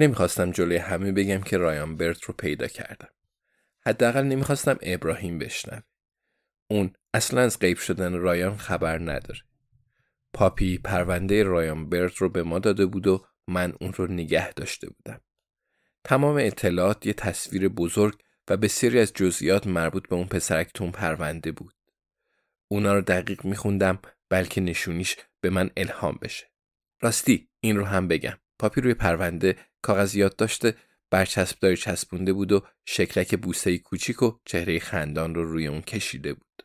نمی‌خواستم جلوی همه بگم که رایان برت رو پیدا کردم. حداقل نمی‌خواستم ابراهیم بشنوه. اون اصلا از غیب شدن رایان خبر نداره. پاپی پرونده رایان برت رو به ما داده بود و من اون رو نگه داشته بودم. تمام اطلاعات یه تصویر بزرگ و بسیاری از جزئیات مربوط به اون پسرک تون پرونده بود. اونا رو دقیق میخوندم بلکه نشونیش به من الهام بشه. راستی این رو هم بگم. پاپی روی پرونده کاغذ یاد داشته برچسبداری چسبونده بود و شکلک بوسه کوچیک و چهره خندان رو روی اون کشیده بود.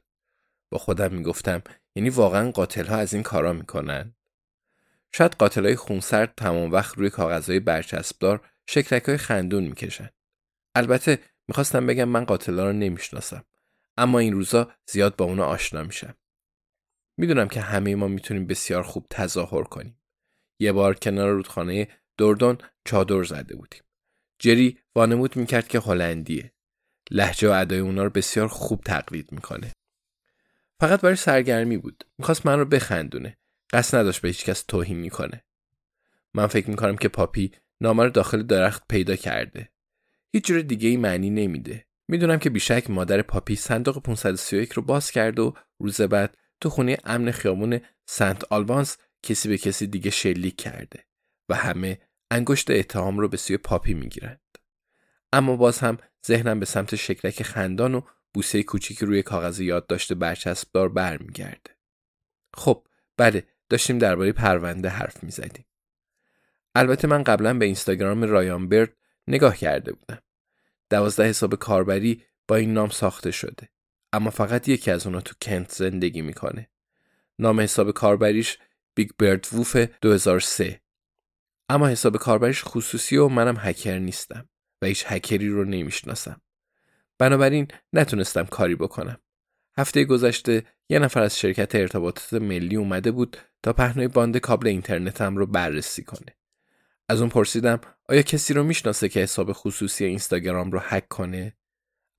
با خودم می‌گفتم یعنی واقعا قاتل ها از این کارا می‌کنن؟ شاید قاتل های خونسرد تمام وقت روی کاغذهای برچسبدار شکلک های خندون می‌کشن. البته می‌خواستم بگم من قاتل ها رو نمی‌شناسم. اما این روزا زیاد با اونا آشنا میشم. می‌دونم که همه ما می‌تونیم بسیار خوب تظاهر کنیم. یه بار کنار رودخانه دردون چادر زده بودیم. جری وانمود می‌کرد که هلندیه. لحجه و ادای اونا رو بسیار خوب تقلید می‌کنه. فقط برای سرگرمی بود. می‌خواست من رو بخندونه. قصد نداشت به هیچکس توهین می‌کنه. من فکر می‌کنم که پاپی نامه رو داخل درخت پیدا کرده. هیچ جور دیگه ای معنی نمیده. می‌دونم که بیشک مادر پاپی صندوق 531 رو باز کرد و روز بعد تو خونه امن خیابون سنت آلبانس کسی به کسی دیگه شلیک کرده و همه انگشت اتهام رو به سوی پاپی می‌گیرند. اما باز هم ذهنم به سمت شکلک خندان و بوسه کوچیکی روی کاغذ یادداشت برچسبدار برمیگرده. خب بله داشتیم درباره پرونده حرف می‌زدیم. البته من قبلا به اینستاگرام رایان برد نگاه کرده بودم. دوازده حساب کاربری با این نام ساخته شده. اما فقط یکی از اونا تو کنت زندگی می‌کنه. نام حساب کاربریش بیگ برد ووف 2003 اما حساب کاربریش خصوصی و منم هکر نیستم و هیچ هکری رو نمی‌شناسم. بنابراین نتونستم کاری بکنم. هفته گذشته یه نفر از شرکت ارتباطات ملی اومده بود تا پهنای باند کابل اینترنتم رو بررسی کنه. از اون پرسیدم آیا کسی رو می‌شناسه که حساب خصوصی اینستاگرام رو هک کنه؟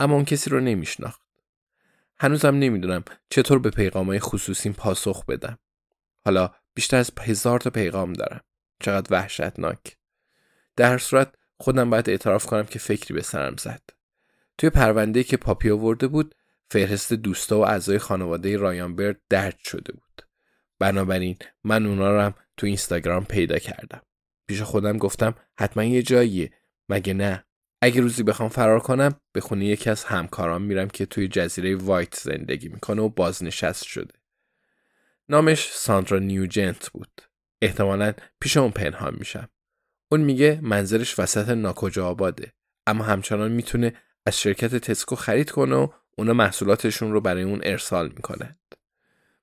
اما اون کسی رو نمیشناخت. هنوزم نمی‌دونم چطور به پیغامهای خصوصیم پاسخ بدم. حالا بیشتر از هزار تا پیغام دارم. چقدر وحشتناک. در صورت خودم باید اعتراف کنم که فکری به سرم زد. توی پرونده که پاپی آورده بود فهرست دوستا و اعضای خانواده رایان برد درد شده بود. بنابراین من اونا رو هم تو اینستاگرام پیدا کردم. پیش خودم گفتم حتما یه جاییه. مگه نه؟ اگه روزی بخوام فرار کنم به خونه یکی از همکارام میرم که توی جزیره وایت زندگی می‌کنه و بازنشست شده. نامش ساندرا نیوجنت بود. احتمالا پیش اون پنهان میشم. اون میگه منظرش وسط ناکجا آباده اما همچنان می‌تونه از شرکت تسکو خرید کنه و اونا محصولاتشون رو برای اون ارسال می‌کنند.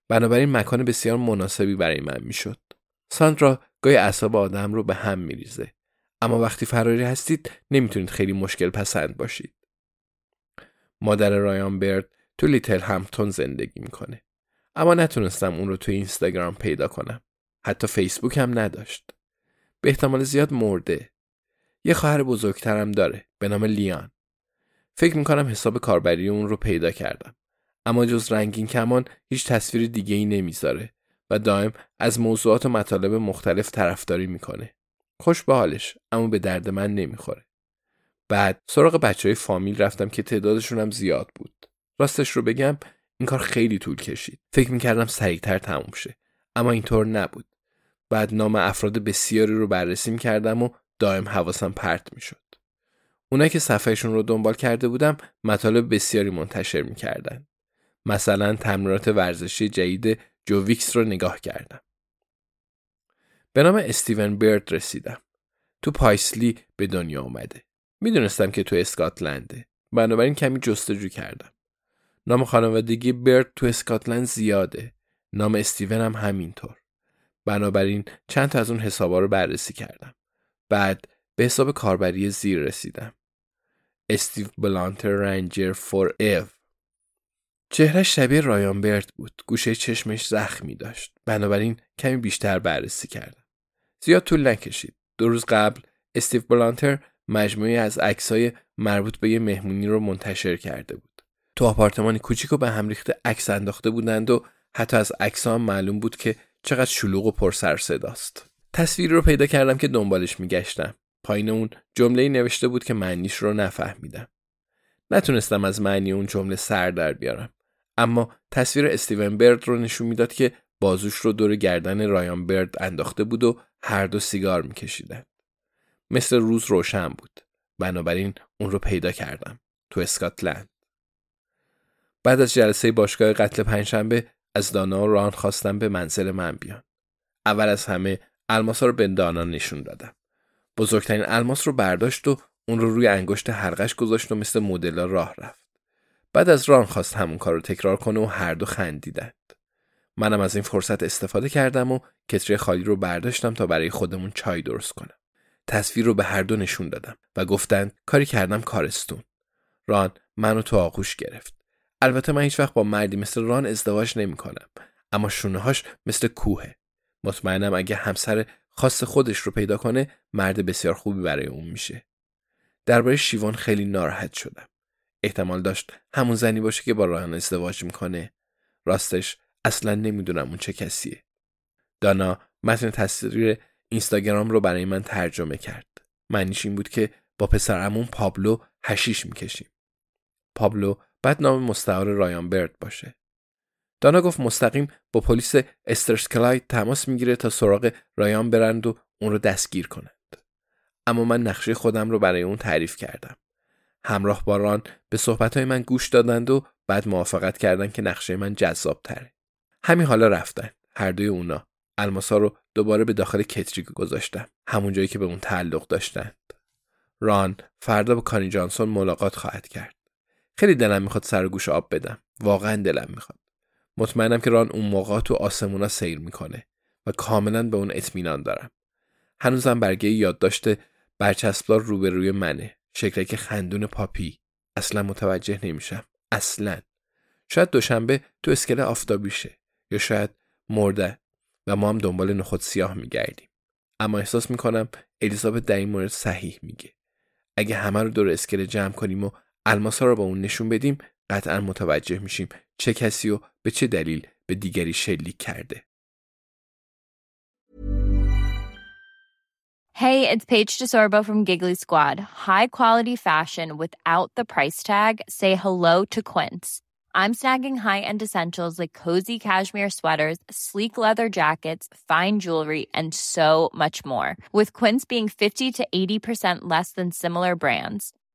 بنابراین مکان بسیار مناسبی برای من می‌شد. ساندرا گاهی اعصاب آدم رو به هم میریزه. اما وقتی فراری هستید نمی‌تونید خیلی مشکل پسند باشید. مادر رایان برد تو لیتل همتون زندگی می‌کنه. اما نتونستم اون رو تو اینستاگرام پیدا کنم. حتی فیسبوک هم نداشت. به احتمال زیاد مرده. یه خواهر بزرگترم داره به نام لیان. فکر می‌کنم حساب کاربری اون رو پیدا کردم. اما جز رنگین کمان هیچ تصویر دیگه ای نمی‌ذاره و دائم از موضوعات و مطالب مختلف طرفداری می‌کنه. خوش به حالش اما به درد من نمی‌خوره. بعد سراغ بچه های فامیل رفتم که تعدادشون هم زیاد بود. راستش رو بگم این کار خیلی طول کشید. فکر می‌کردم سریعتر تموم شه. اما اینطور نبود. بعد نام افراد بسیاری رو بررسی کردم و دائم حواسم پرت می‌شد. اونایی که صفحهشون رو دنبال کرده بودم مطالب بسیاری منتشر می‌کردن. مثلا تمرینات ورزشی جدید جو ویکس رو نگاه کردم. به نام استیون برد رسیدم. تو پایسلی به دنیا اومده. می‌دونستم که تو اسکاتلنده. بنابراین کمی جستجو کردم. نام خانوادگی برد تو اسکاتلند زیاده. نام استیون هم همینطور. بنابراین چند تا از اون حسابا رو بررسی کردم. بعد به حساب کاربری زیر رسیدم. استیو بلانتر رنجر فور ایو چهره شبیه رایان برد بود. گوشه چشمش زخمی داشت. بنابراین کمی بیشتر بررسی کردم. زیاد طول نکشید. دو روز قبل استیو بلانتر مجموعی از عکسای مربوط به یه مهمونی رو منتشر کرده بود. تو آپارتمانی کوچیک و به هم ریخته عکس انداخته بودند و حتی از عکس هم معلوم بود که چقدر شلوغ و پر سر صداست. تصویری رو پیدا کردم که دنبالش میگشتم. پایین اون جمله نوشته بود که معنیش رو نفهمیدم. نتونستم از معنی اون جمله سر در بیارم. اما تصویر استیون برد رو نشون می‌داد که بازوش رو دور گردن رایان برد انداخته بود و هر دو سیگار میکشیدن. مثل روز روشن بود. بنابراین اون رو پیدا کردم. تو اسکاتلند. بعد از جلسه باشگاه قتل پنجشنبه از دانا و ران خواستم به منزل من بیان. اول از همه الماس رو به دانا نشون دادم. بزرگترین الماس رو برداشت و اون رو روی انگشت حلقش گذاشت و مثل مدل راه رفت. بعد از ران خواست همون کار رو تکرار کنه و هر دو خندیدند. منم از این فرصت استفاده کردم و کتری خالی رو برداشتم تا برای خودمون چای درست کنم. تصویر رو به هر دو نشون دادم و گفتند کاری کردم کارستون. ران منو تو آغوش گرفت. البته من هیچ وقت با مردی مثل ران ازدواج نمی کنم. اما شونههاش مثل کوهه. مطمئنم اگه همسر خاص خودش رو پیدا کنه مرد بسیار خوبی برای اون میشه. درباره شیوان خیلی ناراحت شدم. احتمال داشت همون زنی باشه که با ران ازدواج می‌کنه. راستش اصلا نمی‌دونم اون چه کسیه. دانا متن تصویر اینستاگرام رو برای من ترجمه کرد. معنیش این بود که با پسرمون پابلو هشیش می‌کشیم. پابلو بعد نام مستعار رایان برد باشه. دانا گفت مستقیم با پلیس استرسکلاید تماس می‌گیره تا سراغ رایان برند و اون رو دستگیر کنند. اما من نقشه خودم رو برای اون تعریف کردم. همراه با ران به صحبتهای من گوش دادند و بعد موافقت کردند که نقشه من جذاب تره. همین حالا رفتن. هر دوی اونا. الماسا رو دوباره به داخل کتری گذاشتم. همون جایی که به اون تعلق داشتند. ران فردا با کانی جانسون ملاقات خواهد کرد. خیلی دلم می‌خواد سر گوش آب بدم. واقعا دلم می‌خواد. مطمئنم که ران اون موقع تو آسمونا سیر می‌کنه و کاملا به اون اطمینان دارم. هنوزم برگه یادداشت برچسبدار روبروی منه. شکلک خندون پاپی. اصلا متوجه نمیشم. اصلا. شاید دوشنبه تو اسکله آفتابیشه یا شاید مرده و ما هم دنبال نخود سیاه میگردیم. اما احساس می‌کنم الیزابت در این مورد صحیح میگه. اگه همه رو دور اسکله جمع کنیم و الماسا رو با اون نشون بدیم قطعا متوجه میشیم چه کسی و به چه دلیل به دیگری شلیک کرده. Hey, it's Paige DeSorbo from Giggly Squad. High quality fashion without the price tag. Say hello to Quince. I'm snagging high-end essentials like cozy cashmere sweaters, sleek leather jackets, fine jewelry, and so much more. With Quince being 50 to 80% less than similar brands.